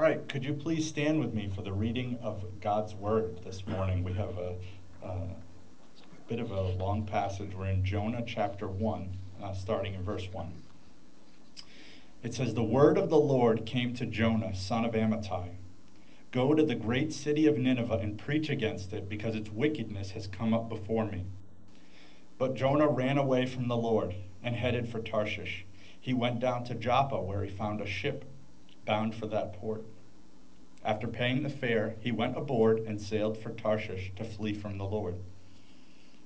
All right, could you please stand with me for the reading of God's Word this morning? We have a, a bit of a long passage. We're in Jonah chapter 1, uh, starting in verse 1. It says, The word of the Lord came to Jonah, son of Amittai. Go to the great city of Nineveh and preach against it, because its wickedness has come up before me. But Jonah ran away from the Lord and headed for Tarshish. He went down to Joppa, where he found a ship bound for that port. After paying the fare, he went aboard and sailed for Tarshish to flee from the Lord.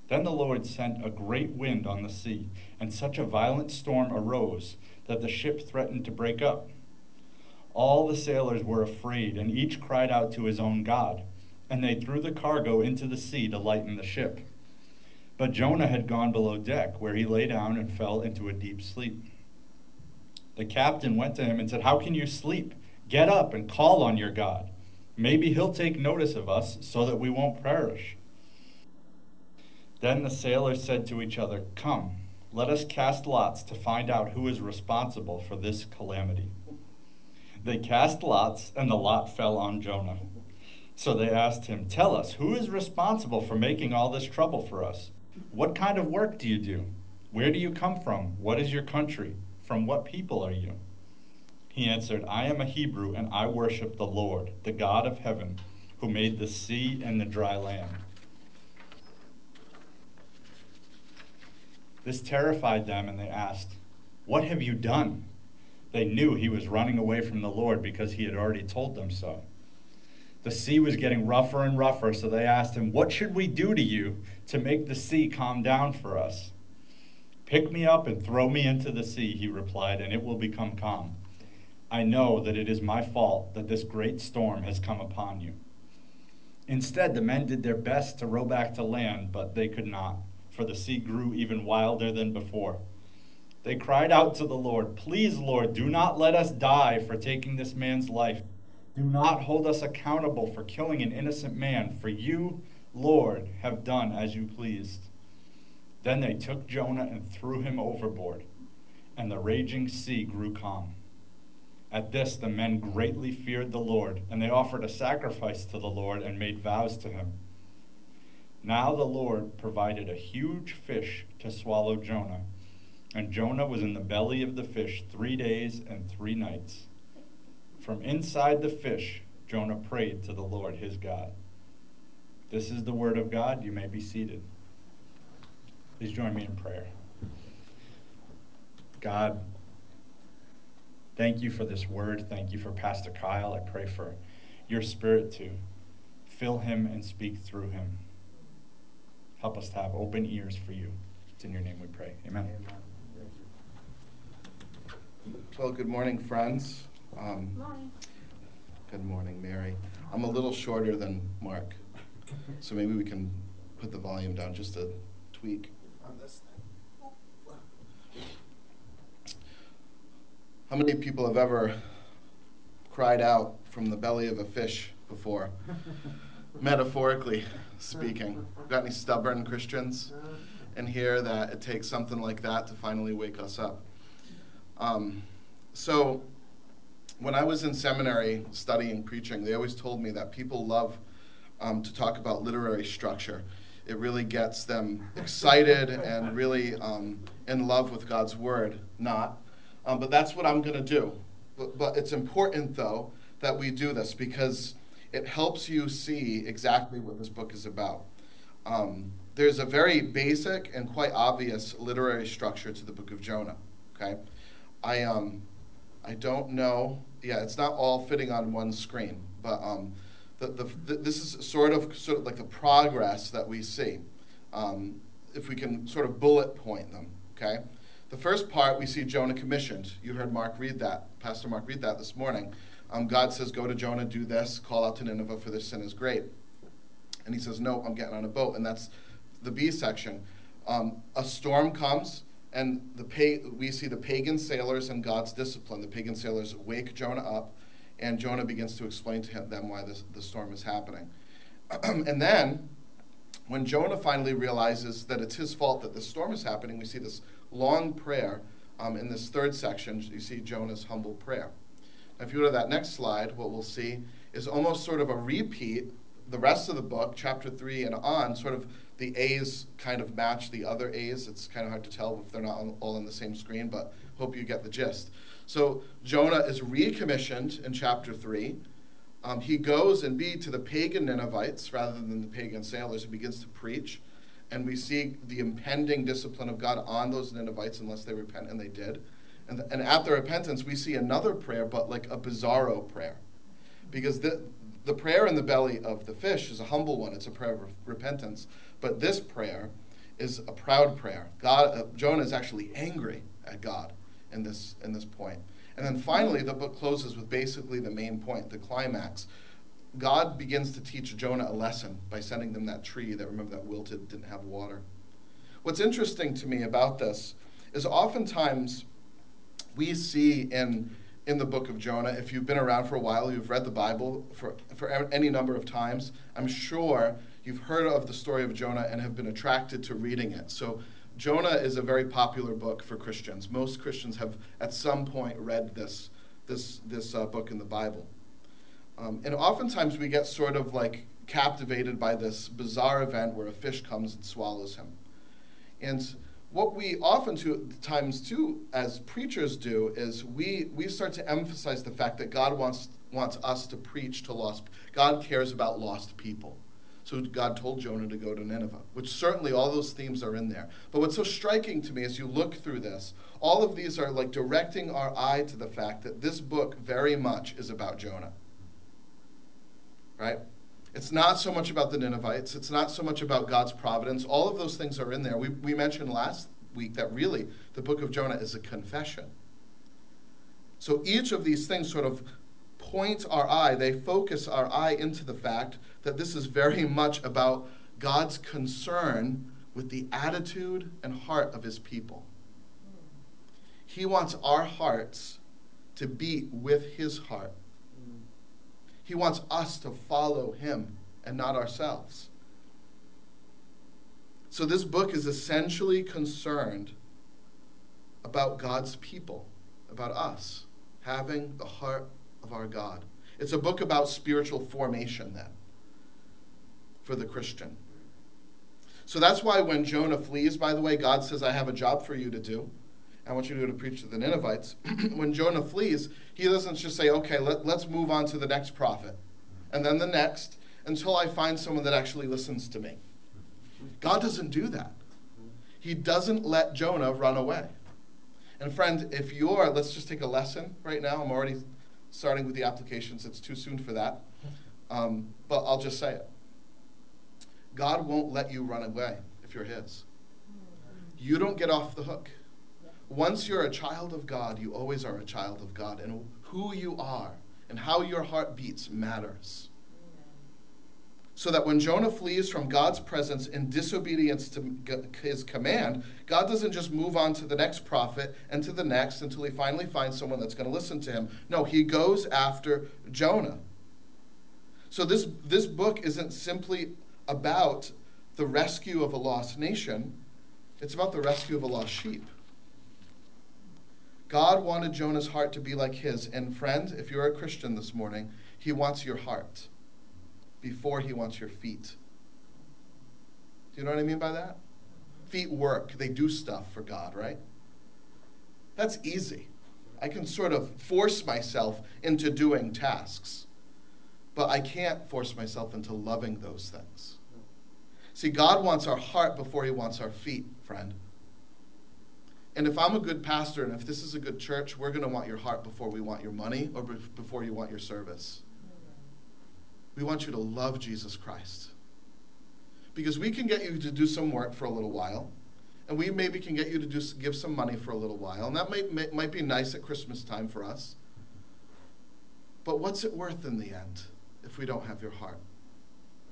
Then the Lord sent a great wind on the sea, and such a violent storm arose that the ship threatened to break up. All the sailors were afraid, and each cried out to his own God, and they threw the cargo into the sea to lighten the ship. But Jonah had gone below deck, where he lay down and fell into a deep sleep. The captain went to him and said, How can you sleep? Get up and call on your God. Maybe he'll take notice of us so that we won't perish. Then the sailors said to each other, Come, let us cast lots to find out who is responsible for this calamity. They cast lots, and the lot fell on Jonah. So they asked him, Tell us, who is responsible for making all this trouble for us? What kind of work do you do? Where do you come from? What is your country? From what people are you? He answered, I am a Hebrew, and I worship the Lord, the God of heaven, who made the sea and the dry land. This terrified them, and they asked, What have you done? They knew he was running away from the Lord because he had already told them so. The sea was getting rougher and rougher, so they asked him, What should we do to you to make the sea calm down for us? Pick me up and throw me into the sea, he replied, and it will become calm. I know that it is my fault that this great storm has come upon you. Instead, the men did their best to row back to land, but they could not, for the sea grew even wilder than before. They cried out to the Lord, Please, Lord, do not let us die for taking this man's life. Do not hold us accountable for killing an innocent man, for you, Lord, have done as you pleased. Then they took Jonah and threw him overboard, and the raging sea grew calm. At this, the men greatly feared the Lord, and they offered a sacrifice to the Lord and made vows to him. Now the Lord provided a huge fish to swallow Jonah, and Jonah was in the belly of the fish three days and three nights. From inside the fish, Jonah prayed to the Lord his God. This is the word of God. You may be seated. Please join me in prayer. God, Thank you for this word. Thank you for Pastor Kyle. I pray for your spirit to fill him and speak through him. Help us to have open ears for you. It's in your name we pray. Amen. Well, good morning, friends. Um, morning. Good morning, Mary. I'm a little shorter than Mark, so maybe we can put the volume down just a tweak. How many people have ever cried out from the belly of a fish before? Metaphorically speaking. Got any stubborn Christians in here that it takes something like that to finally wake us up? Um, so, when I was in seminary studying preaching, they always told me that people love um, to talk about literary structure. It really gets them excited and really um, in love with God's word, not um, but that's what I'm going to do. But, but it's important, though, that we do this because it helps you see exactly what this book is about. Um, there's a very basic and quite obvious literary structure to the book of Jonah. Okay, I um, I don't know. Yeah, it's not all fitting on one screen, but um, the, the, this is sort of sort of like the progress that we see. Um, if we can sort of bullet point them, okay. The first part, we see Jonah commissioned. You heard Mark read that, Pastor Mark read that this morning. Um, God says, Go to Jonah, do this, call out to Nineveh, for their sin is great. And he says, No, I'm getting on a boat. And that's the B section. Um, a storm comes, and the pa- we see the pagan sailors and God's discipline. The pagan sailors wake Jonah up, and Jonah begins to explain to them why this, the storm is happening. and then, when Jonah finally realizes that it's his fault that the storm is happening, we see this long prayer um, in this third section. You see Jonah's humble prayer. Now, If you go to that next slide, what we'll see is almost sort of a repeat. The rest of the book, chapter 3 and on, sort of the A's kind of match the other A's. It's kind of hard to tell if they're not all on the same screen, but hope you get the gist. So Jonah is recommissioned in chapter 3. Um, he goes and be to the pagan Ninevites rather than the pagan sailors and begins to preach. And we see the impending discipline of God on those Ninevites unless they repent, and they did. And, and at the repentance, we see another prayer, but like a bizarro prayer. Because the, the prayer in the belly of the fish is a humble one, it's a prayer of repentance. But this prayer is a proud prayer. God, uh, Jonah is actually angry at God in this, in this point. And then finally, the book closes with basically the main point, the climax. God begins to teach Jonah a lesson by sending them that tree that, remember, that wilted, didn't have water. What's interesting to me about this is oftentimes we see in, in the book of Jonah, if you've been around for a while, you've read the Bible for, for any number of times, I'm sure you've heard of the story of Jonah and have been attracted to reading it. So, Jonah is a very popular book for Christians. Most Christians have, at some point, read this, this, this uh, book in the Bible. Um, and oftentimes we get sort of like captivated by this bizarre event where a fish comes and swallows him. And what we often times too as preachers do is we, we start to emphasize the fact that God wants, wants us to preach to lost God cares about lost people. So God told Jonah to go to Nineveh, which certainly all those themes are in there. But what's so striking to me as you look through this, all of these are like directing our eye to the fact that this book very much is about Jonah. Right? It's not so much about the Ninevites. It's not so much about God's providence. All of those things are in there. We, we mentioned last week that really the book of Jonah is a confession. So each of these things sort of point our eye, they focus our eye into the fact that this is very much about God's concern with the attitude and heart of his people. He wants our hearts to beat with his heart. He wants us to follow him and not ourselves. So, this book is essentially concerned about God's people, about us having the heart of our God. It's a book about spiritual formation, then, for the Christian. So that's why when Jonah flees, by the way, God says, I have a job for you to do. I want you to to preach to the Ninevites. when Jonah flees, he doesn't just say, okay, let, let's move on to the next prophet, and then the next, until I find someone that actually listens to me. God doesn't do that. He doesn't let Jonah run away. And friend, if you're, let's just take a lesson right now. I'm already starting with the applications. It's too soon for that. Um, but I'll just say it. God won't let you run away if you're His. You don't get off the hook. Once you're a child of God, you always are a child of God. And who you are and how your heart beats matters. So that when Jonah flees from God's presence in disobedience to his command, God doesn't just move on to the next prophet and to the next until he finally finds someone that's going to listen to him. No, he goes after Jonah. So this, this book isn't simply about the rescue of a lost nation, it's about the rescue of a lost sheep. God wanted Jonah's heart to be like his. And friend, if you're a Christian this morning, he wants your heart before he wants your feet. Do you know what I mean by that? Feet work, they do stuff for God, right? That's easy. I can sort of force myself into doing tasks, but I can't force myself into loving those things. See, God wants our heart before he wants our feet, friend. And if I'm a good pastor and if this is a good church, we're going to want your heart before we want your money or before you want your service. We want you to love Jesus Christ. Because we can get you to do some work for a little while, and we maybe can get you to do, give some money for a little while, and that might, might, be nice at Christmas time for us. But what's it worth in the end if we don't have your heart?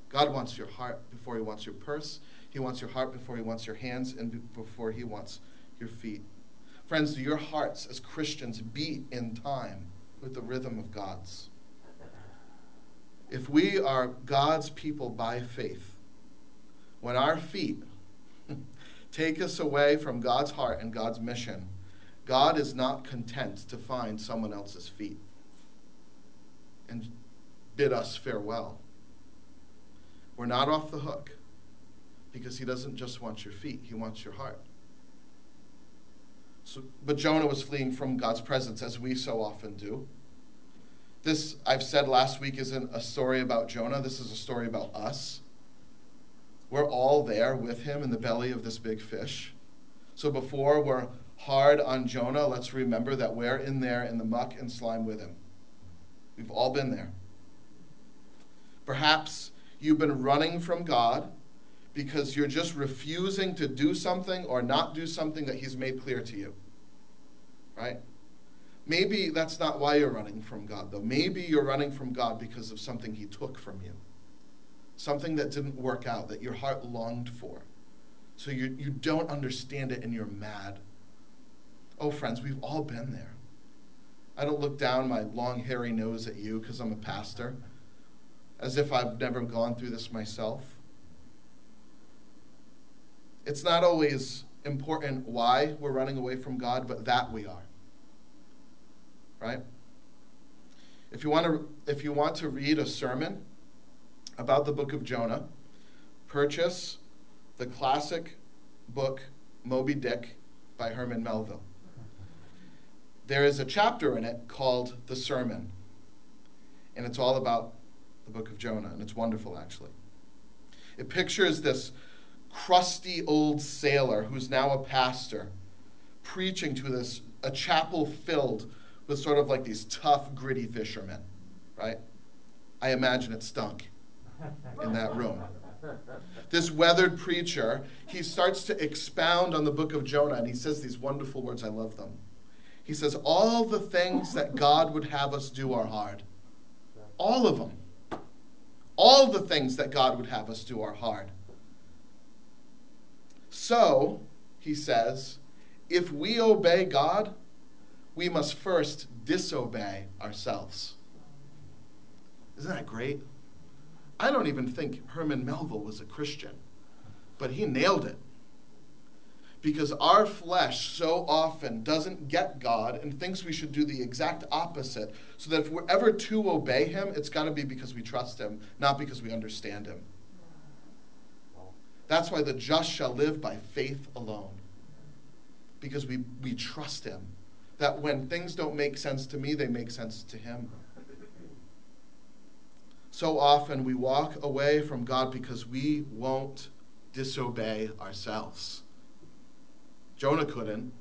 God wants your heart before He wants your purse. He wants your heart before He wants your hands, and before He wants your feet. Friends, do your hearts as Christians beat in time with the rhythm of God's? If we are God's people by faith, when our feet take us away from God's heart and God's mission, God is not content to find someone else's feet. and bid us farewell. We're not off the hook because he doesn't just want your feet, he wants your heart. So, but Jonah was fleeing from God's presence, as we so often do. This, I've said last week, isn't a story about Jonah. This is a story about us. We're all there with him in the belly of this big fish. So before we're hard on Jonah, let's remember that we're in there in the muck and slime with him. We've all been there. Perhaps you've been running from God because you're just refusing to do something or not do something that He's made clear to you. Right? Maybe that's not why you're running from God, though. Maybe you're running from God because of something He took from you, something that didn't work out, that your heart longed for. So you, you don't understand it and you're mad. Oh, friends, we've all been there. I don't look down my long, hairy nose at you because I'm a pastor, as if I've never gone through this myself. It's not always important why we're running away from God, but that we are. Right? If you want to if you want to read a sermon about the book of Jonah, purchase the classic book Moby Dick by Herman Melville. There is a chapter in it called The Sermon, and it's all about the book of Jonah, and it's wonderful actually. It pictures this crusty old sailor who's now a pastor preaching to this a chapel filled with sort of like these tough gritty fishermen right? I imagine it stunk in that room. This weathered preacher he starts to expound on the book of jonah and he says these wonderful words. I love them. He says all the things that god would have us do are hard. All of them all the things that god would have us do are hard so, he says, if we obey God, we must first disobey ourselves. Isn't that great? I don't even think Herman Melville was a Christian, but he nailed it. Because our flesh so often doesn't get God and thinks we should do the exact opposite. So that if we're ever to obey Him, it's got to be because we trust Him, not because we understand Him. That's why the just shall live by faith alone. Because we, we trust him. That when things don't make sense to me, they make sense to him. So often we walk away from God because we won't disobey ourselves. Jonah couldn't.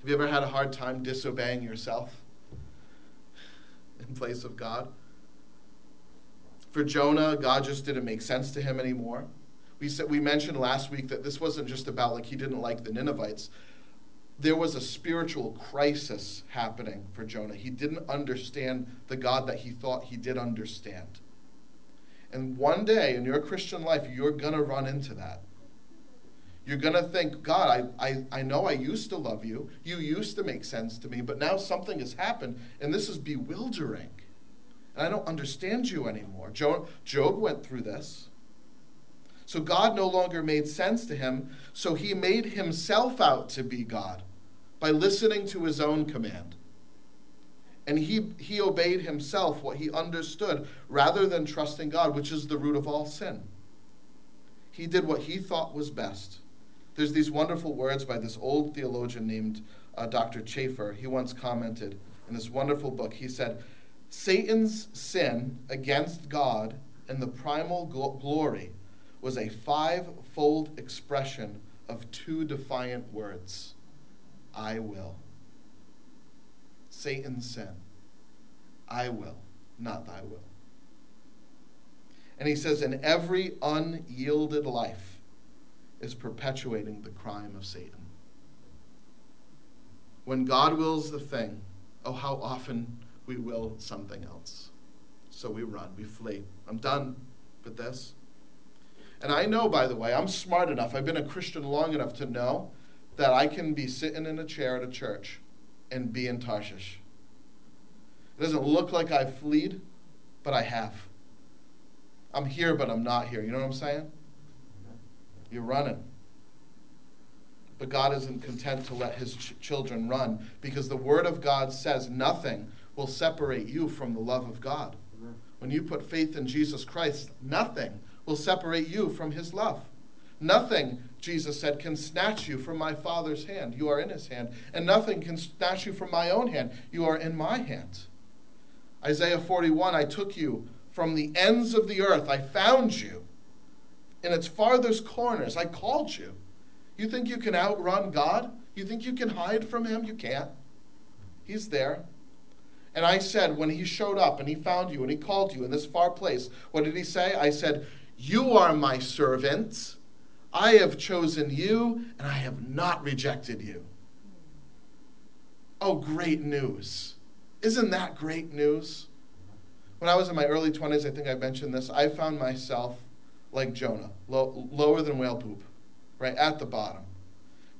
Have you ever had a hard time disobeying yourself in place of God? For Jonah, God just didn't make sense to him anymore we said we mentioned last week that this wasn't just about like he didn't like the Ninevites. There was a spiritual crisis happening for Jonah. He didn't understand the God that he thought he did understand. And one day in your Christian life, you're going to run into that. You're going to think, God, I, I, I know I used to love you. You used to make sense to me, but now something has happened, and this is bewildering. And I don't understand you anymore. Job, Job went through this. So God no longer made sense to him, so he made himself out to be God by listening to his own command. And he, he obeyed himself what he understood rather than trusting God, which is the root of all sin. He did what he thought was best. There's these wonderful words by this old theologian named uh, Dr. Chafer. He once commented in this wonderful book. He said, Satan's sin against God and the primal glory was a five-fold expression of two defiant words I will. Satan's sin. I will, not thy will. And he says, in every unyielded life is perpetuating the crime of Satan. When God wills the thing, oh, how often we will something else. So we run, we flee. I'm done with this. And I know, by the way, I'm smart enough, I've been a Christian long enough to know that I can be sitting in a chair at a church and be in Tarshish. It doesn't look like I've fled, but I have. I'm here, but I'm not here. You know what I'm saying? You're running. But God isn't content to let his ch- children run because the Word of God says nothing will separate you from the love of God. When you put faith in Jesus Christ, nothing will separate you from his love. Nothing, Jesus said, can snatch you from my Father's hand. You are in his hand. And nothing can snatch you from my own hand. You are in my hand. Isaiah 41 I took you from the ends of the earth. I found you in its farthest corners. I called you. You think you can outrun God? You think you can hide from him? You can't. He's there. And I said, when he showed up and he found you and he called you in this far place, what did he say? I said, You are my servant. I have chosen you and I have not rejected you. Oh, great news. Isn't that great news? When I was in my early 20s, I think I mentioned this, I found myself like Jonah, low, lower than whale poop, right at the bottom,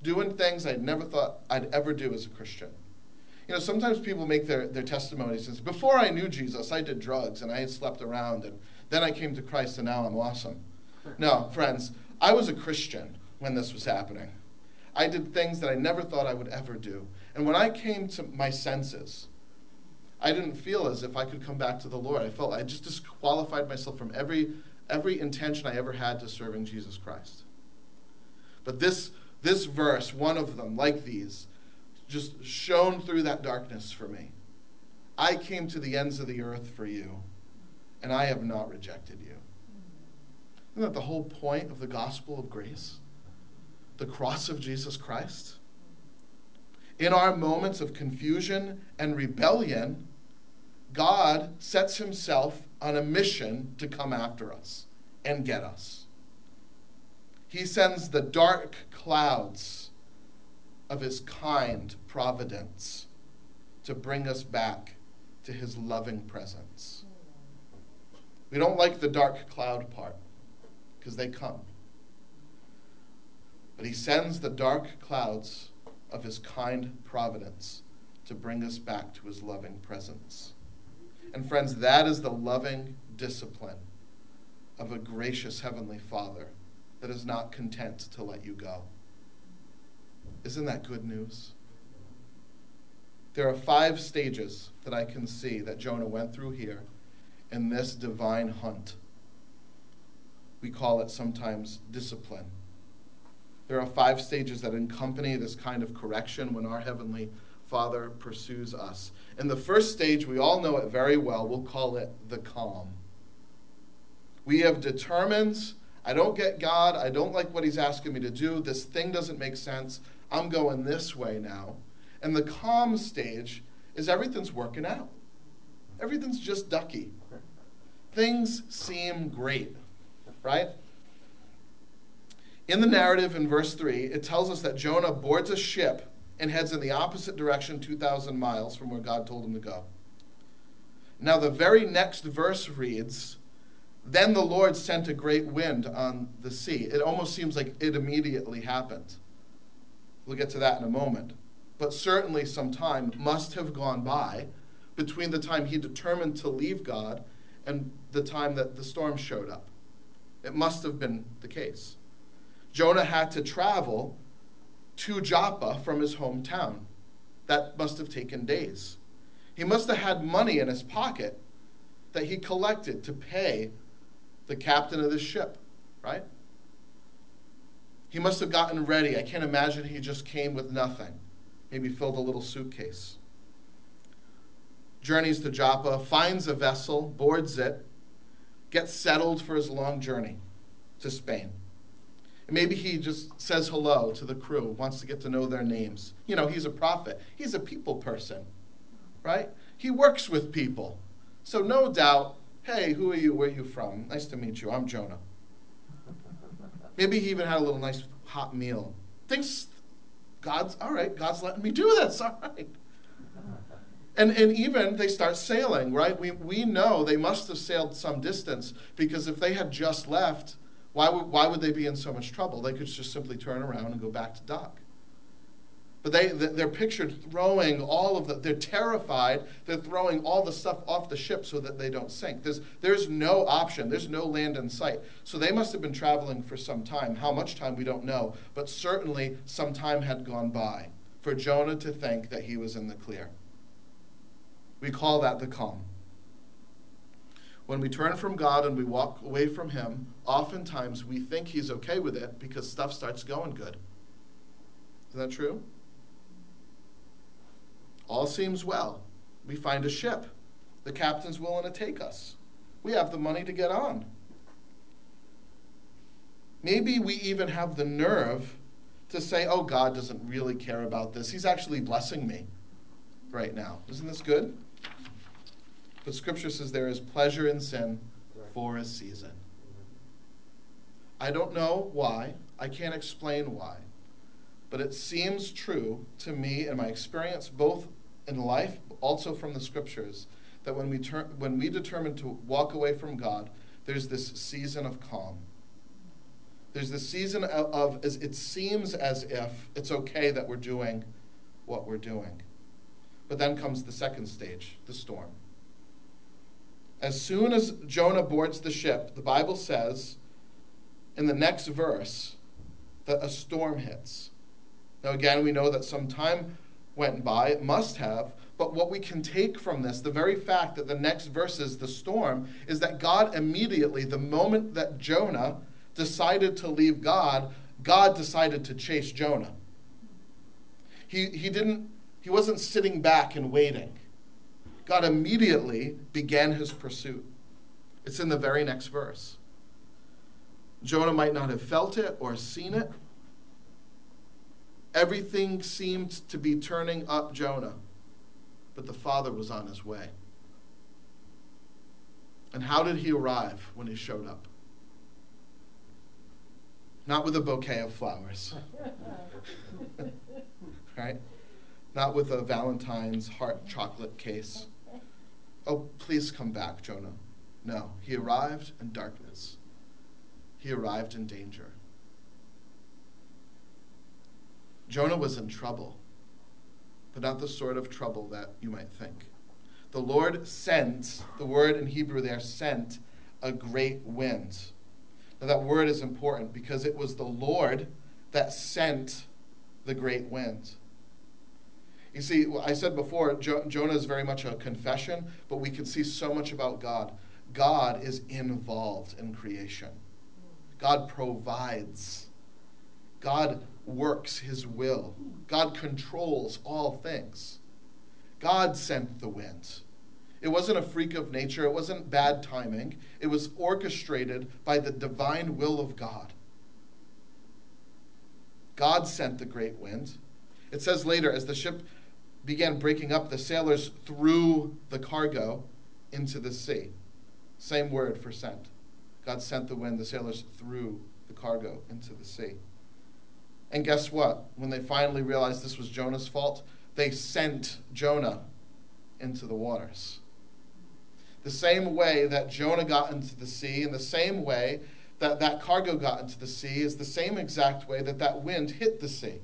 doing things I never thought I'd ever do as a Christian. You know, sometimes people make their, their testimonies and say, Before I knew Jesus, I did drugs and I had slept around, and then I came to Christ and now I'm awesome. No, friends, I was a Christian when this was happening. I did things that I never thought I would ever do. And when I came to my senses, I didn't feel as if I could come back to the Lord. I felt I just disqualified myself from every every intention I ever had to serving Jesus Christ. But this this verse, one of them, like these, just shone through that darkness for me. I came to the ends of the earth for you, and I have not rejected you. Isn't that the whole point of the gospel of grace? The cross of Jesus Christ? In our moments of confusion and rebellion, God sets himself on a mission to come after us and get us. He sends the dark clouds of his kind providence to bring us back to his loving presence. We don't like the dark cloud part because they come. But he sends the dark clouds of his kind providence to bring us back to his loving presence. And friends, that is the loving discipline of a gracious Heavenly Father that is not content to let you go. Isn't that good news? There are five stages that I can see that Jonah went through here in this divine hunt. We call it sometimes discipline. There are five stages that accompany this kind of correction when our Heavenly Father pursues us. In the first stage, we all know it very well. We'll call it the calm. We have determined, I don't get God. I don't like what He's asking me to do. This thing doesn't make sense. I'm going this way now. And the calm stage is everything's working out. Everything's just ducky. Things seem great, right? In the narrative in verse 3, it tells us that Jonah boards a ship and heads in the opposite direction 2,000 miles from where God told him to go. Now, the very next verse reads, Then the Lord sent a great wind on the sea. It almost seems like it immediately happened. We'll get to that in a moment. But certainly some time must have gone by between the time he determined to leave God and the time that the storm showed up. It must have been the case. Jonah had to travel to Joppa from his hometown. That must have taken days. He must have had money in his pocket that he collected to pay the captain of the ship, right? He must have gotten ready. I can't imagine he just came with nothing. Maybe filled a little suitcase. Journeys to Joppa, finds a vessel, boards it, gets settled for his long journey to Spain. Maybe he just says hello to the crew, wants to get to know their names. You know, he's a prophet, he's a people person, right? He works with people. So, no doubt, hey, who are you? Where are you from? Nice to meet you. I'm Jonah. Maybe he even had a little nice hot meal. Thinks God's, all right, God's letting me do this, all right. And, and even they start sailing, right? We, we know they must have sailed some distance because if they had just left, why would, why would they be in so much trouble? They could just simply turn around and go back to dock. But they, they're pictured throwing all of the, they're terrified. They're throwing all the stuff off the ship so that they don't sink. There's, there's no option. There's no land in sight. So they must have been traveling for some time. How much time, we don't know. But certainly some time had gone by for Jonah to think that he was in the clear. We call that the calm. When we turn from God and we walk away from Him, oftentimes we think He's okay with it because stuff starts going good. Is that true? All seems well. We find a ship. The captain's willing to take us. We have the money to get on. Maybe we even have the nerve to say, oh, God doesn't really care about this. He's actually blessing me right now. Isn't this good? But Scripture says there is pleasure in sin for a season. I don't know why. I can't explain why. But it seems true to me in my experience, both in life, also from the Scriptures, that when we, turn, when we determine to walk away from God, there's this season of calm there's this season of, of it seems as if it's okay that we're doing what we're doing. But then comes the second stage, the storm. As soon as Jonah boards the ship, the Bible says in the next verse that a storm hits. Now, again, we know that some time went by, it must have, but what we can take from this, the very fact that the next verse is the storm, is that God immediately, the moment that Jonah decided to leave God, God decided to chase Jonah. He, he didn't he wasn't sitting back and waiting. God immediately began his pursuit. It's in the very next verse. Jonah might not have felt it or seen it. Everything seemed to be turning up Jonah, but the Father was on his way. And how did he arrive when he showed up? Not with a bouquet of flowers. right? Not with a Valentine's heart chocolate case. Oh, please come back, Jonah. No, he arrived in darkness. He arrived in danger. Jonah was in trouble, but not the sort of trouble that you might think. The Lord sent, the word in Hebrew there, sent a great wind now, that word is important because it was the Lord that sent the great wind. You see, I said before, jo- Jonah is very much a confession, but we can see so much about God. God is involved in creation, God provides, God works his will, God controls all things. God sent the winds. It wasn't a freak of nature, it wasn't bad timing. It was orchestrated by the divine will of God. God sent the great wind. It says later, as the ship began breaking up, the sailors threw the cargo into the sea. Same word for sent. God sent the wind, the sailors threw the cargo into the sea. And guess what? When they finally realized this was Jonah's fault, they sent Jonah into the waters the same way that Jonah got into the sea, and the same way that that cargo got into the sea, is the same exact way that that wind hit the sea.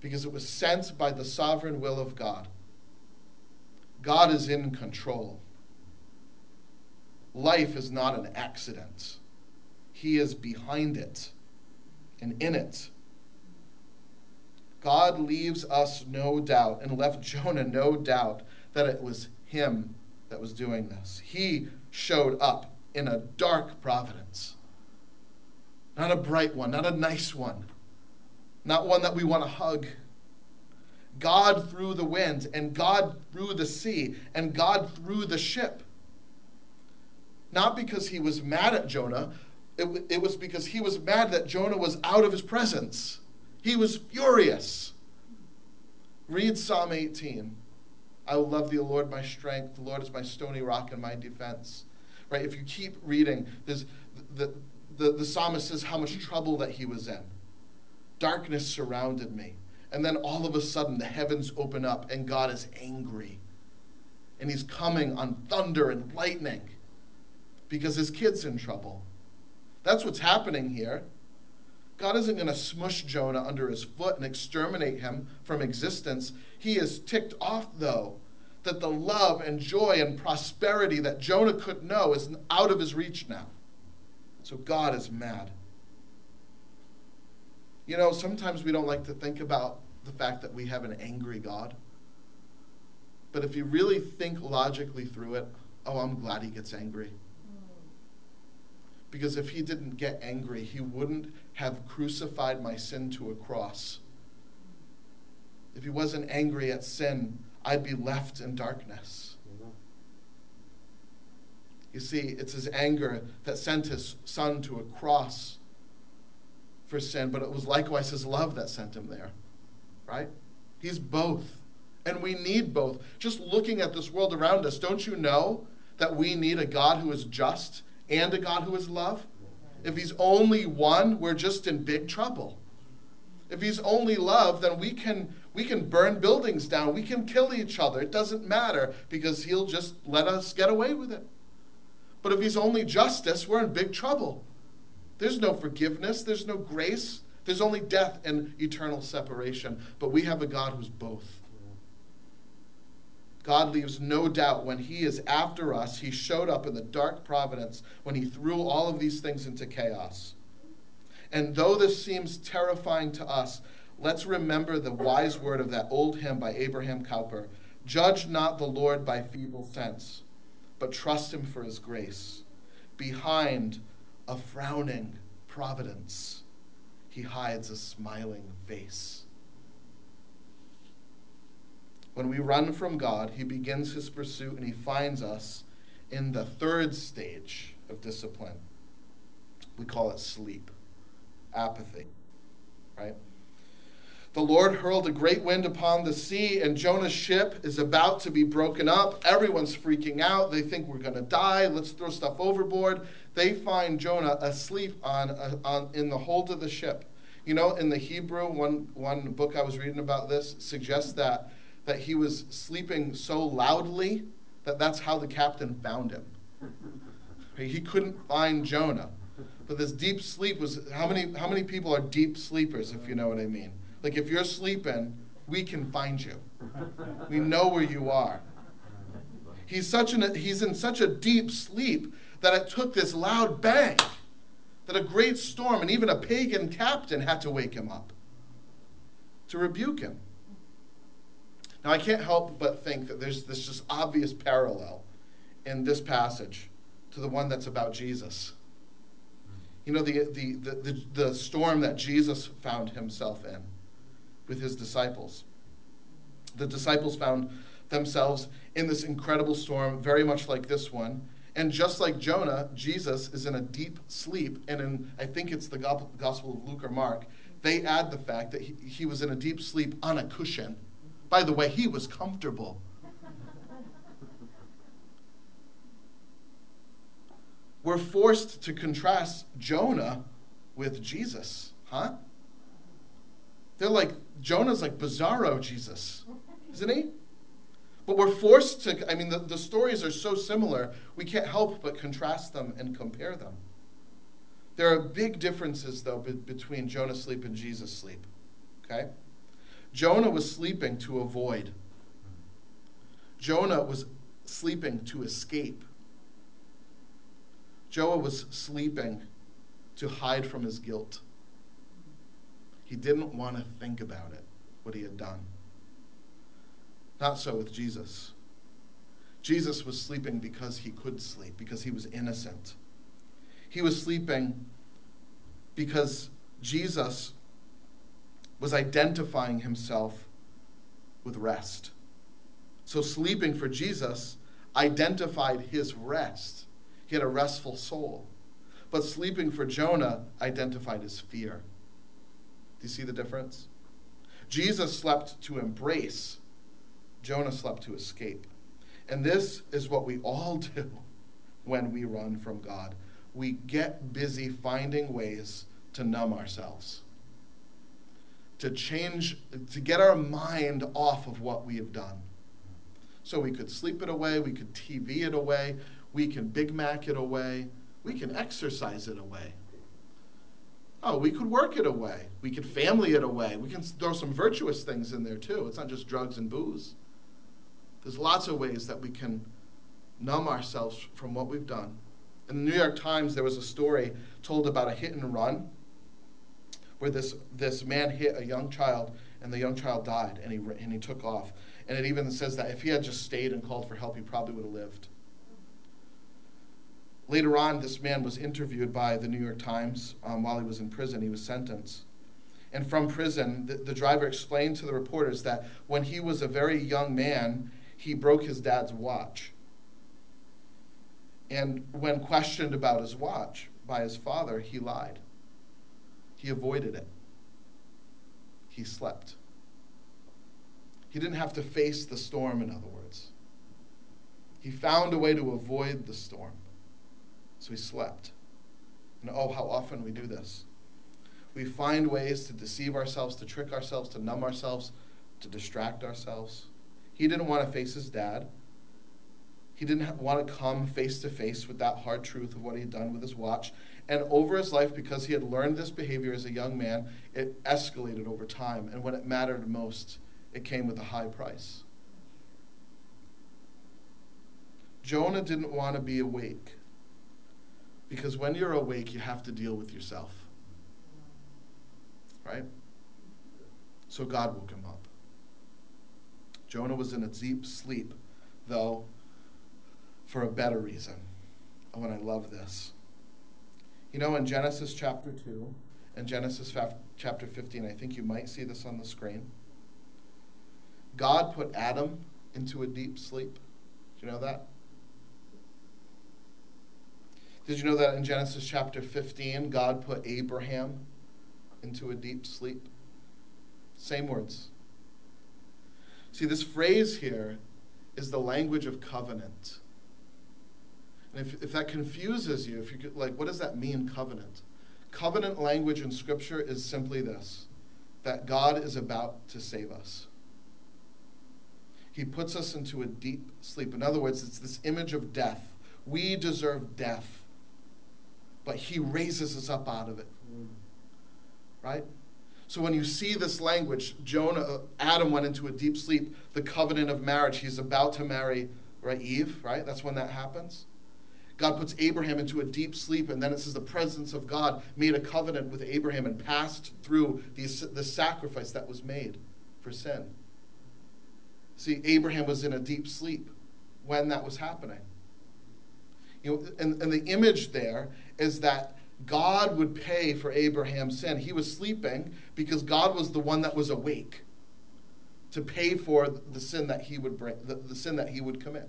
Because it was sent by the sovereign will of God. God is in control. Life is not an accident, He is behind it and in it. God leaves us no doubt and left Jonah no doubt that it was Him that was doing this. He showed up in a dark providence. Not a bright one, not a nice one, not one that we want to hug. God through the wind, and God through the sea, and God through the ship. Not because he was mad at Jonah, it, it was because he was mad that Jonah was out of his presence. He was furious. Read Psalm 18. I will love thee, O Lord, my strength. The Lord is my stony rock and my defense. Right? If you keep reading, there's the, the, the psalmist says how much trouble that he was in. Darkness surrounded me. And then all of a sudden, the heavens open up and God is angry. And he's coming on thunder and lightning because his kid's in trouble. That's what's happening here. God isn't going to smush Jonah under his foot and exterminate him from existence. He is ticked off, though, that the love and joy and prosperity that Jonah could know is out of his reach now. So God is mad. You know, sometimes we don't like to think about the fact that we have an angry God. But if you really think logically through it, oh, I'm glad he gets angry. Because if he didn't get angry, he wouldn't have crucified my sin to a cross. If he wasn't angry at sin, I'd be left in darkness. You see, it's his anger that sent his son to a cross for sin, but it was likewise his love that sent him there. Right? He's both. And we need both. Just looking at this world around us, don't you know that we need a God who is just and a God who is love? If he's only one, we're just in big trouble. If he's only love, then we can we can burn buildings down. We can kill each other. It doesn't matter because he'll just let us get away with it. But if he's only justice, we're in big trouble. There's no forgiveness, there's no grace, there's only death and eternal separation. But we have a God who's both. God leaves no doubt when He is after us, He showed up in the dark providence when He threw all of these things into chaos. And though this seems terrifying to us, let's remember the wise word of that old hymn by Abraham Cowper Judge not the Lord by feeble sense but trust Him for His grace. Behind a frowning providence, He hides a smiling face. When we run from God, He begins His pursuit and He finds us in the third stage of discipline. We call it sleep, apathy, right? The Lord hurled a great wind upon the sea, and Jonah's ship is about to be broken up. Everyone's freaking out. They think we're going to die. Let's throw stuff overboard. They find Jonah asleep on, uh, on, in the hold of the ship. You know, in the Hebrew, one, one book I was reading about this suggests that, that he was sleeping so loudly that that's how the captain found him. He couldn't find Jonah. But this deep sleep was how many, how many people are deep sleepers, if you know what I mean? Like if you're sleeping, we can find you. We know where you are. He's such an he's in such a deep sleep that it took this loud bang that a great storm and even a pagan captain had to wake him up to rebuke him. Now I can't help but think that there's this just obvious parallel in this passage to the one that's about Jesus. You know, the, the, the, the, storm that Jesus found himself in with his disciples. The disciples found themselves in this incredible storm, very much like this one. And just like Jonah, Jesus is in a deep sleep. And in, I think it's the Gospel of Luke or Mark, they add the fact that he, he was in a deep sleep on a cushion. By the way, he was comfortable. We're forced to contrast Jonah with Jesus, huh? They're like Jonah's like bizarro Jesus, isn't he? But we're forced to, I mean, the, the stories are so similar, we can't help but contrast them and compare them. There are big differences, though, be, between Jonah's sleep and Jesus' sleep. Okay? Jonah was sleeping to avoid, Jonah was sleeping to escape. Jonah was sleeping to hide from his guilt. He didn't want to think about it, what he had done. Not so with Jesus. Jesus was sleeping because he could sleep, because he was innocent. He was sleeping because Jesus was identifying himself with rest. So, sleeping for Jesus identified his rest. He had a restful soul. But sleeping for Jonah identified his fear. Do you see the difference? Jesus slept to embrace, Jonah slept to escape. And this is what we all do when we run from God. We get busy finding ways to numb ourselves, to change, to get our mind off of what we have done. So we could sleep it away, we could TV it away, we can Big Mac it away, we can exercise it away. Oh, we could work it away. We could family it away. We can throw some virtuous things in there too. It's not just drugs and booze. There's lots of ways that we can numb ourselves from what we've done. In the New York Times, there was a story told about a hit and run where this, this man hit a young child and the young child died and he, and he took off. And it even says that if he had just stayed and called for help, he probably would have lived. Later on, this man was interviewed by the New York Times um, while he was in prison. He was sentenced. And from prison, the, the driver explained to the reporters that when he was a very young man, he broke his dad's watch. And when questioned about his watch by his father, he lied. He avoided it. He slept. He didn't have to face the storm, in other words. He found a way to avoid the storm. So he slept. And oh, how often we do this. We find ways to deceive ourselves, to trick ourselves, to numb ourselves, to distract ourselves. He didn't want to face his dad. He didn't want to come face to face with that hard truth of what he had done with his watch. And over his life, because he had learned this behavior as a young man, it escalated over time. And when it mattered most, it came with a high price. Jonah didn't want to be awake because when you're awake, you have to deal with yourself. Right? So God woke him up. Jonah was in a deep sleep, though, for a better reason. Oh, and I love this. You know, in Genesis chapter 2 and Genesis chapter 15, I think you might see this on the screen. God put Adam into a deep sleep. Do you know that? Did you know that in Genesis chapter 15, God put Abraham into a deep sleep? Same words. See, this phrase here is the language of covenant. And if, if that confuses you, if you could, like, what does that mean, covenant? Covenant language in Scripture is simply this that God is about to save us. He puts us into a deep sleep. In other words, it's this image of death. We deserve death, but He raises us up out of it. Mm. Right? So when you see this language, Jonah, uh, Adam went into a deep sleep, the covenant of marriage. He's about to marry right, Eve, right? That's when that happens. God puts Abraham into a deep sleep, and then it says the presence of God made a covenant with Abraham and passed through the, the sacrifice that was made for sin. See, Abraham was in a deep sleep when that was happening. You know, and, and the image there is that God would pay for Abraham's sin. He was sleeping because God was the one that was awake to pay for the sin that he would bring, the, the sin that he would commit.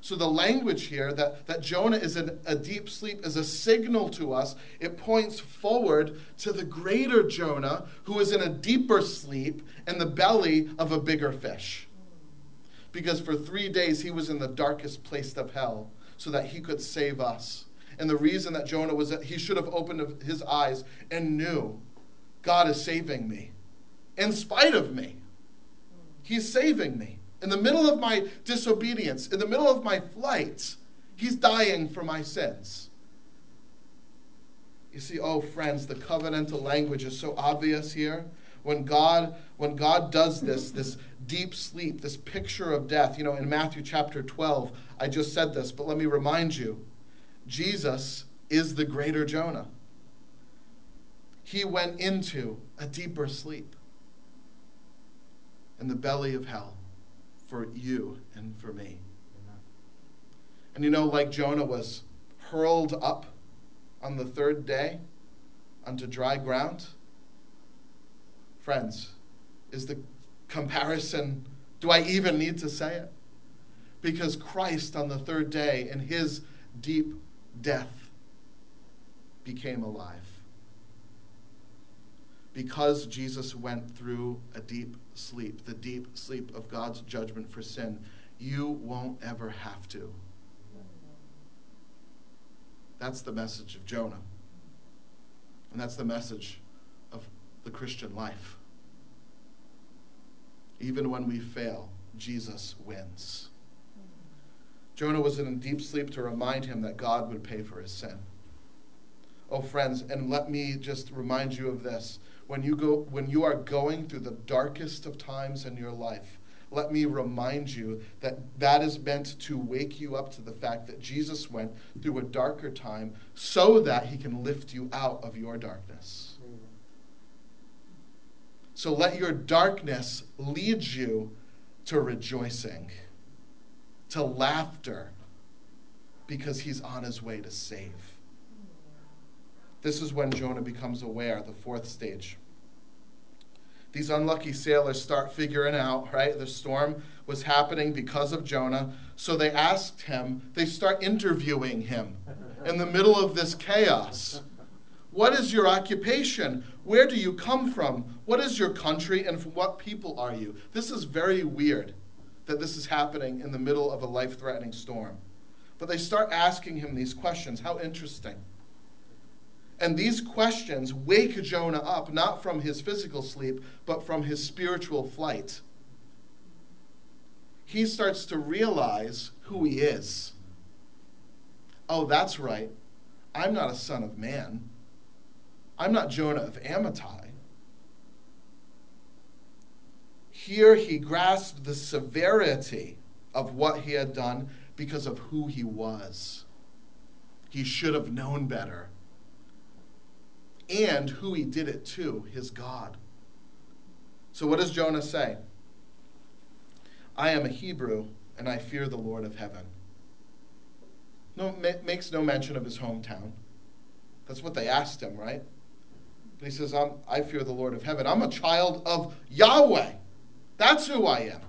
So the language here that, that Jonah is in a deep sleep is a signal to us. It points forward to the greater Jonah who is in a deeper sleep in the belly of a bigger fish because for three days he was in the darkest place of hell so that he could save us. And the reason that Jonah was that he should have opened his eyes and knew God is saving me in spite of me. He's saving me. In the middle of my disobedience, in the middle of my flight, he's dying for my sins. You see, oh friends, the covenantal language is so obvious here. When God when God does this, this deep sleep, this picture of death. You know, in Matthew chapter 12, I just said this, but let me remind you Jesus is the greater Jonah. He went into a deeper sleep in the belly of hell for you and for me. And you know, like Jonah was hurled up on the third day onto dry ground, friends, is the comparison. Do I even need to say it? Because Christ on the third day in his deep death became alive. Because Jesus went through a deep sleep, the deep sleep of God's judgment for sin, you won't ever have to. That's the message of Jonah. And that's the message of the Christian life. Even when we fail, Jesus wins. Jonah was in a deep sleep to remind him that God would pay for his sin. Oh, friends, and let me just remind you of this. When you, go, when you are going through the darkest of times in your life, let me remind you that that is meant to wake you up to the fact that Jesus went through a darker time so that he can lift you out of your darkness. So let your darkness lead you to rejoicing, to laughter, because he's on his way to save. This is when Jonah becomes aware, the fourth stage. These unlucky sailors start figuring out, right? The storm was happening because of Jonah. So they asked him, they start interviewing him in the middle of this chaos. What is your occupation? Where do you come from? What is your country? And from what people are you? This is very weird that this is happening in the middle of a life threatening storm. But they start asking him these questions. How interesting. And these questions wake Jonah up, not from his physical sleep, but from his spiritual flight. He starts to realize who he is. Oh, that's right. I'm not a son of man. I'm not Jonah of Amittai. Here he grasped the severity of what he had done because of who he was. He should have known better and who he did it to, his God. So, what does Jonah say? I am a Hebrew, and I fear the Lord of heaven. No, makes no mention of his hometown. That's what they asked him, right? But he says, I'm, I fear the Lord of heaven. I'm a child of Yahweh. That's who I am.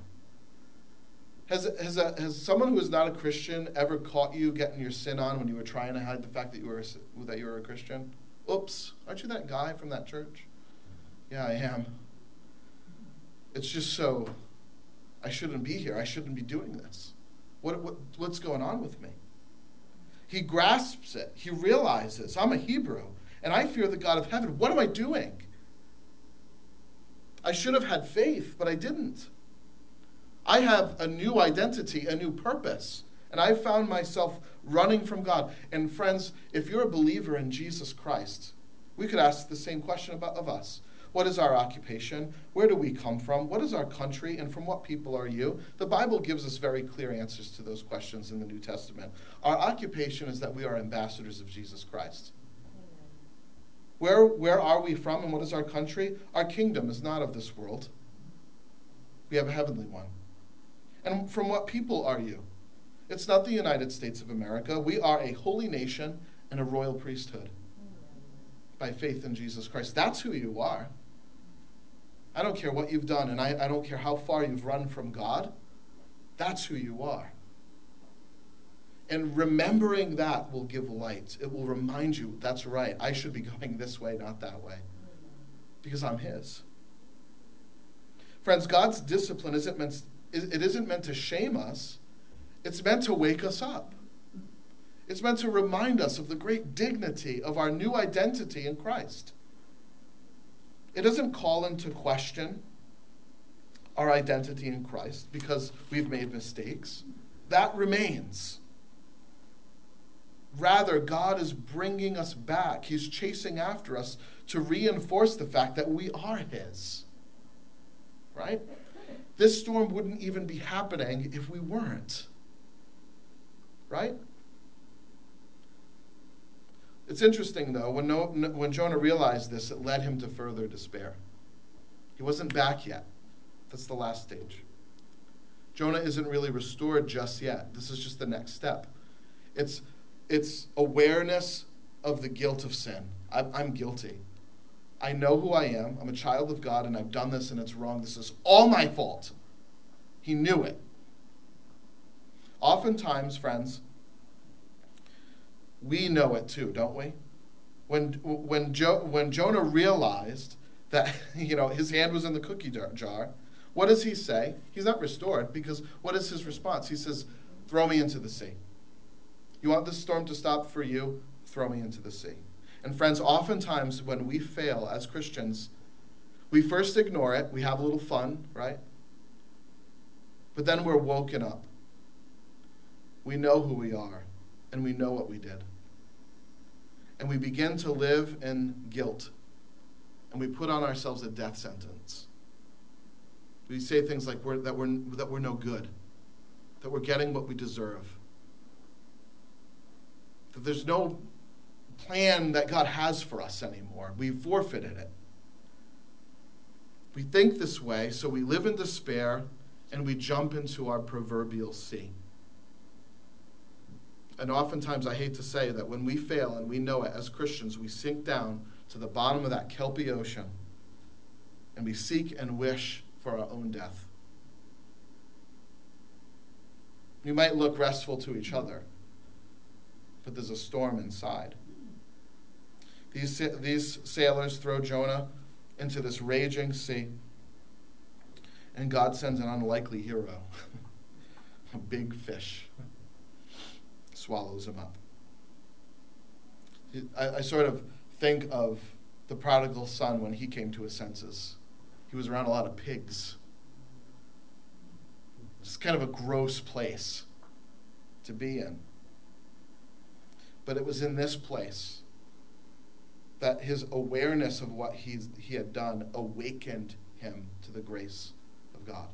Has, has, a, has someone who is not a Christian ever caught you getting your sin on when you were trying to hide the fact that you were a, that you were a Christian? Oops, aren't you that guy from that church? Yeah, I am. It's just so, I shouldn't be here. I shouldn't be doing this. What, what, what's going on with me? He grasps it. He realizes, I'm a Hebrew, and I fear the God of heaven. What am I doing? I should have had faith, but I didn't. I have a new identity, a new purpose, and I found myself running from God. And friends, if you're a believer in Jesus Christ, we could ask the same question about of us. What is our occupation? Where do we come from? What is our country? And from what people are you? The Bible gives us very clear answers to those questions in the New Testament. Our occupation is that we are ambassadors of Jesus Christ. Where, where are we from and what is our country? Our kingdom is not of this world. We have a heavenly one. And from what people are you? It's not the United States of America. We are a holy nation and a royal priesthood by faith in Jesus Christ. That's who you are. I don't care what you've done, and I, I don't care how far you've run from God. That's who you are. And remembering that will give light. It will remind you that's right. I should be going this way, not that way. Because I'm His. Friends, God's discipline isn't meant, it isn't meant to shame us, it's meant to wake us up. It's meant to remind us of the great dignity of our new identity in Christ. It doesn't call into question our identity in Christ because we've made mistakes. That remains. Rather, God is bringing us back. He's chasing after us to reinforce the fact that we are His. Right? This storm wouldn't even be happening if we weren't. Right? It's interesting, though, when, when Jonah realized this, it led him to further despair. He wasn't back yet. That's the last stage. Jonah isn't really restored just yet. This is just the next step. It's, it's awareness of the guilt of sin. I'm, I'm guilty. I know who I am. I'm a child of God, and I've done this, and it's wrong. This is all my fault. He knew it. Oftentimes, friends, we know it too, don't we? When, when, jo- when Jonah realized that you know his hand was in the cookie jar, what does he say? He's not restored because what is his response? He says, "Throw me into the sea." You want this storm to stop for you? Throw me into the sea. And friends, oftentimes when we fail as Christians, we first ignore it. We have a little fun, right? But then we're woken up we know who we are and we know what we did. And we begin to live in guilt and we put on ourselves a death sentence. We say things like we're, that, we're, that we're no good, that we're getting what we deserve, that there's no plan that God has for us anymore. We forfeited it. We think this way, so we live in despair and we jump into our proverbial sea. And oftentimes, I hate to say that when we fail and we know it as Christians, we sink down to the bottom of that kelpy ocean and we seek and wish for our own death. We might look restful to each other, but there's a storm inside. These, these sailors throw Jonah into this raging sea, and God sends an unlikely hero a big fish swallows him up. I, I, sort of think of the prodigal son when he came to his senses. He was around a lot of pigs. It's kind of a gross place to be in. But it was in this place that his awareness of what he's, he had done awakened him to the grace of God.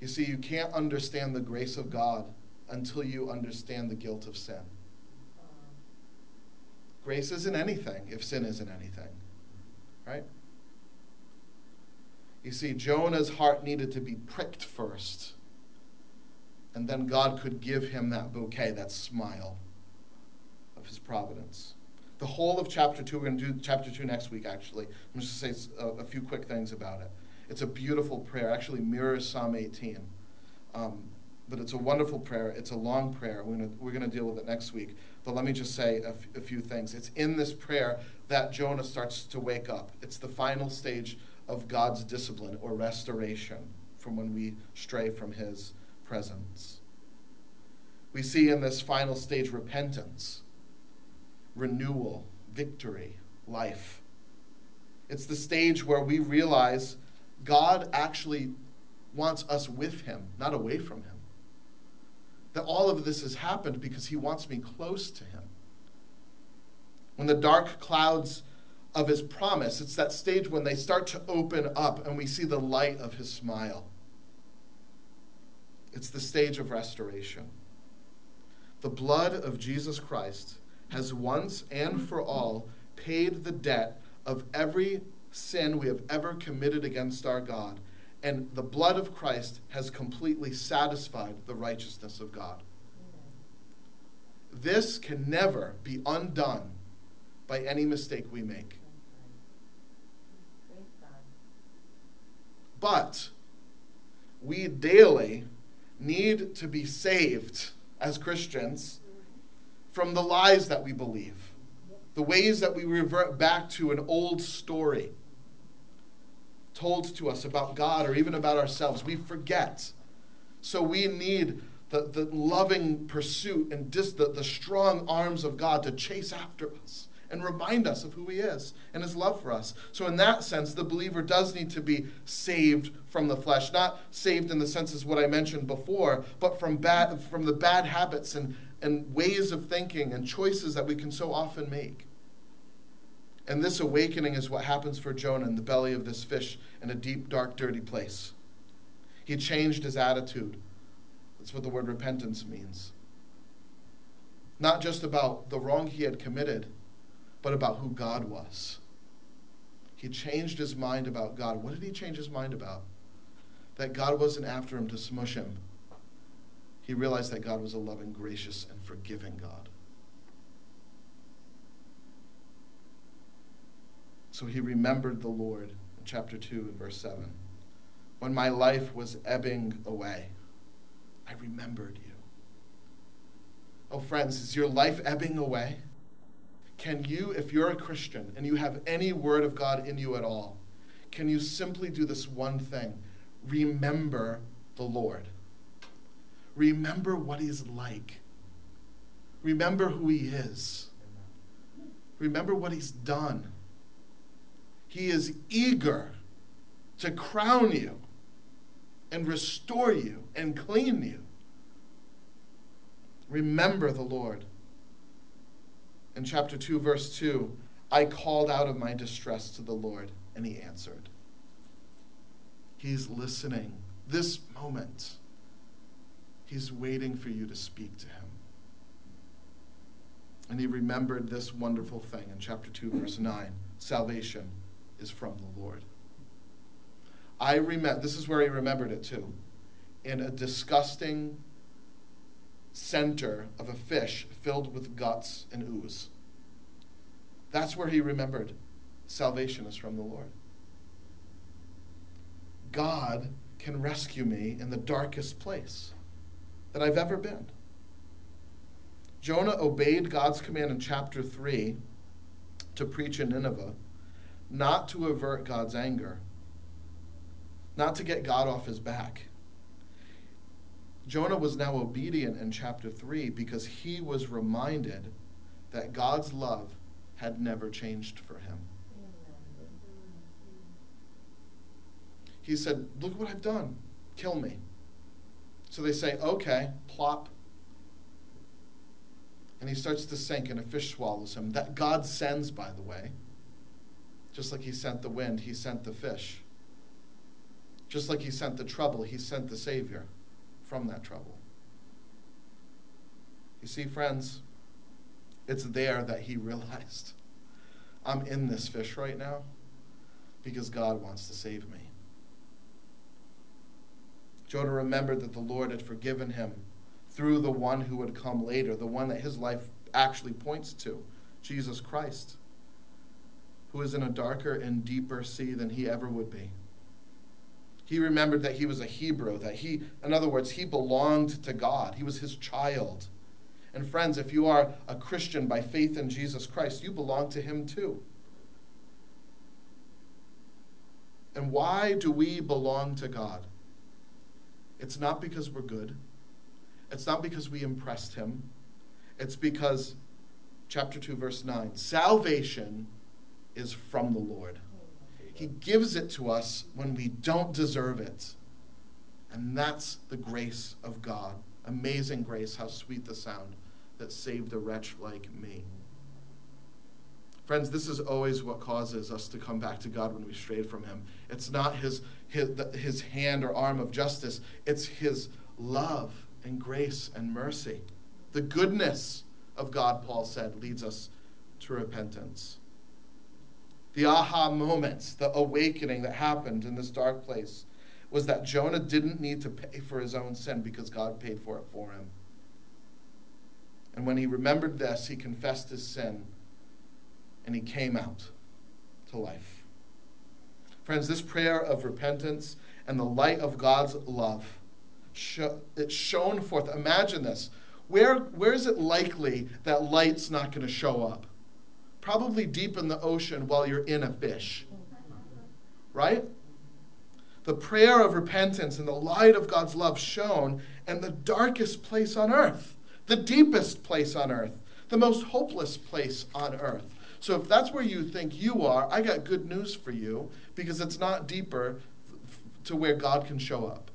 You see, you can't understand the grace of God until you understand the guilt of sin. Grace isn't anything if sin isn't anything, right? You see, Jonah's heart needed to be pricked first, and then God could give him that bouquet, that smile of his providence. The whole of chapter 2, we're going to do chapter 2 next week, actually. I'm just going to say a, a, few quick things about it. It's a beautiful prayer, actually mirrors Psalm 18. Um, but it's a wonderful prayer. It's a long prayer. We're going we're to deal with it next week. But let me just say a, few things. It's in this prayer that Jonah starts to wake up. It's the final stage of God's discipline or restoration from when we stray from his presence. We see in this final stage repentance, renewal, victory, life. It's the stage where we realize God actually wants us with him, not away from him. That all of this has happened because he wants me close to him. When the dark clouds of his promise. It's that stage when they start to open up and we see the light of his smile. It's the stage of restoration. The blood of Jesus Christ has once and for all paid the debt of every sin we have ever committed against our God. And the blood of Christ has completely satisfied the righteousness of God. This can never be undone by any mistake we make. But we daily need to be saved as Christians from the lies that we believe, the ways that we revert back to an old story told to us about God or even about ourselves. We forget. So we need the, the loving pursuit and just the, the strong arms of God to chase after us and remind us of who He is and His love for us. So, in that sense, the believer does need to be saved from the flesh, not saved in the sense as what I mentioned before, but from bad from the bad habits and, and ways of thinking and choices that we can so often make. And this awakening is what happens for Jonah in the belly of this fish in a deep, dark, dirty place. He changed his attitude. That's what the word repentance means. Not just about the wrong he had committed, but about who God was. He changed his mind about God. What did he change his mind about? That God wasn't after him to smush him. He realized that God was a loving, gracious, and forgiving God. So he remembered the Lord in chapter 2 and verse 7. When my life was ebbing away, I remembered you. Oh, friends, is your life ebbing away? Can you, if you're a Christian and you have any word of God in you at all, can you simply do this one thing? Remember the Lord. Remember what He's like. Remember who He is. Remember what He's done. He is eager to crown you and restore you and clean you. Remember the Lord in chapter 2, verse 2, I called out of my distress to the Lord, and he answered. He's listening. This moment, he's waiting for you to speak to him. And he remembered this wonderful thing in chapter 2, verse 9 salvation is from the Lord. I remember, this is where he remembered it too, in a disgusting center of a fish filled with guts and ooze. That's where he remembered salvation is from the Lord. God can rescue me in the darkest place that I've ever been. Jonah obeyed God's command in chapter 3 to preach in Nineveh, not to avert God's anger, not to get God off his back. Jonah was now obedient in chapter 3 because he was reminded that God's love had never changed for him. He said, Look what I've done. Kill me. So they say, Okay, plop. And he starts to sink, and a fish swallows him. That God sends, by the way. Just like he sent the wind, he sent the fish. Just like he sent the trouble, he sent the Savior from that trouble. You see, friends, it's there that he realized I'm in this fish right now because God wants to save me. Jonah remembered that the Lord had forgiven him through the one who would come later, the one that his life actually points to, Jesus Christ, who is in a darker and deeper sea than he ever would be. He remembered that he was a Hebrew, that he, in other words, he belonged to God. He was his child. And friends, if you are a Christian by faith in Jesus Christ, you belong to him too. And why do we belong to God? It's not because we're good. It's not because we impressed him. It's because, chapter 2, verse 9, salvation is from the Lord. He gives it to us when we don't deserve it. And that's the grace of God. Amazing grace, how sweet the sound that saved a wretch like me. Friends, this is always what causes us to come back to God when we strayed from Him. It's not His, his, his hand or arm of justice, it's His love and grace and mercy. The goodness of God, Paul said, leads us to repentance. The aha moments, the awakening that happened in this dark place was that Jonah didn't need to pay for his own sin because God paid for it for him. And when he remembered this, he confessed his sin and he came out to life. Friends, this prayer of repentance and the light of God's love, it's shown forth. Imagine this. Where, where is it likely that light's not going to show up? Probably deep in the ocean while you're in a fish. Right? The prayer of repentance and the light of God's love shown in the darkest place on earth, the deepest place on earth, the most hopeless place on earth. So if that's where you think you are, I got good news for you because it's not deeper to where God can show up.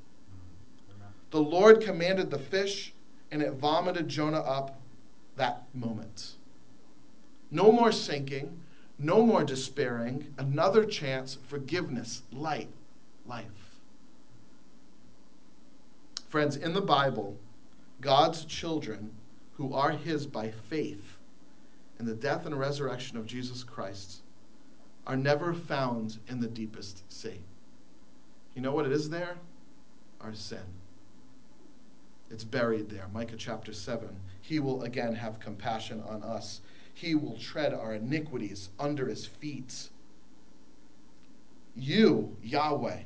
The Lord commanded the fish and it vomited Jonah up that moment. No more sinking, no more despairing, another chance, forgiveness, light, life. Friends, in the Bible, God's children who are his by faith and the death and resurrection of Jesus Christ are never found in the deepest sea. You know what it is there? Our sin. It's buried there. Micah chapter 7. He will again have compassion on us. He will tread our iniquities under his feet. You, Yahweh,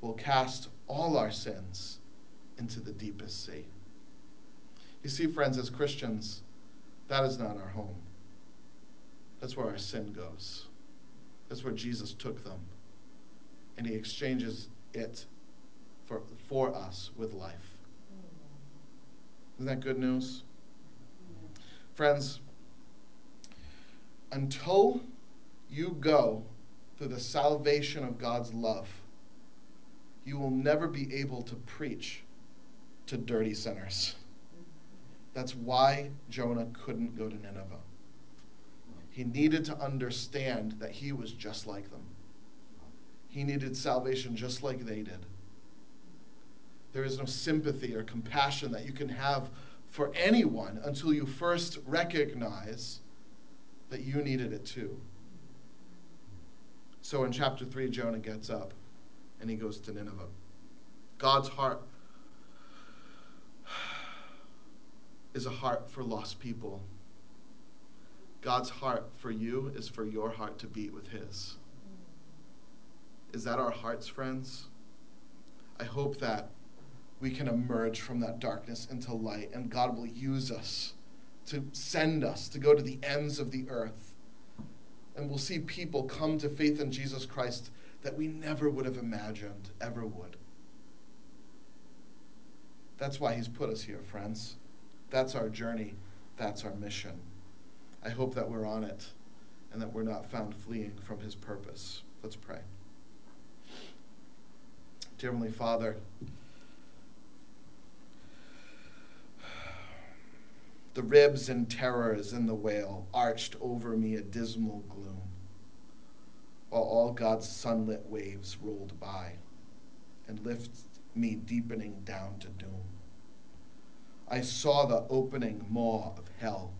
will cast all our sins into the deepest sea. You see, friends, as Christians, that is not our home. That's where our sin goes. That's where Jesus took them. And he exchanges it for, for us with life. Isn't that good news? Friends, until you go through the salvation of God's love, you will never be able to preach to dirty sinners. That's why Jonah couldn't go to Nineveh. He needed to understand that he was just like them. He needed salvation just like they did. There is no sympathy or compassion that you can have for anyone until you first recognize that you needed it too. So in chapter 3, Jonah gets up and he goes to Nineveh. God's heart is a heart for lost people. God's heart for you is for your heart to beat with his. Is that our hearts, friends? I hope that we can emerge from that darkness into light and God will use us to send us to go to the ends of the earth. And we'll see people come to faith in Jesus Christ that we never would have imagined ever would. That's why He's put us here, friends. That's our journey. That's our mission. I hope that we're on it and that we're not found fleeing from His purpose. Let's pray. Dear Heavenly Father, The ribs and terrors in the whale arched over me a dismal gloom, while all God's sunlit waves rolled by and lifted me deepening down to doom. I saw the opening maw of hell,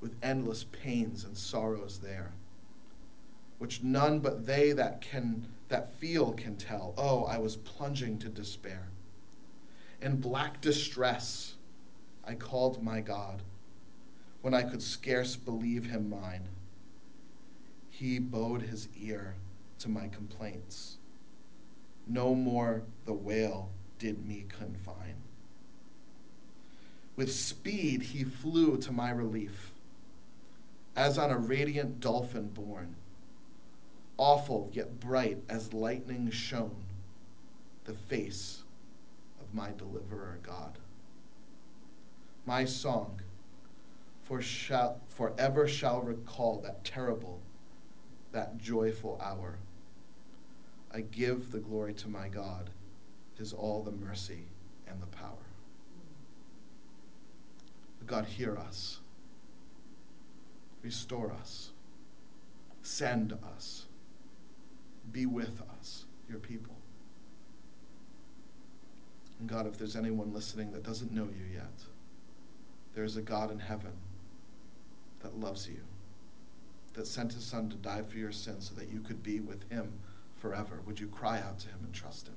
with endless pains and sorrows there, which none but they that can that feel can tell. Oh, I was plunging to despair. In black distress, I called my God when I could scarce believe him mine. He bowed his ear to my complaints. No more the whale did me confine. With speed he flew to my relief, as on a radiant dolphin borne. Awful yet bright as lightning shone the face of my deliverer God my song for shall, forever shall recall that terrible, that joyful hour. I give the glory to my God, His all the mercy and the power. God, hear us, restore us, send us, be with us, your people. And God, if there's anyone listening that doesn't know you yet, there's a God in heaven that loves you, that sent his son to die for your sins so that you could be with him forever. Would you cry out to him and trust him?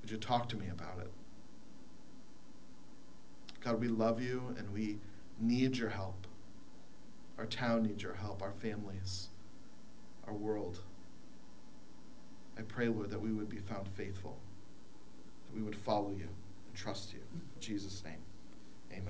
Would you talk to me about it? God, we love you and we need your help. Our town needs your help, our families, our world. I pray, Lord, that we would be found faithful, that we would follow you and trust you. In Jesus' name.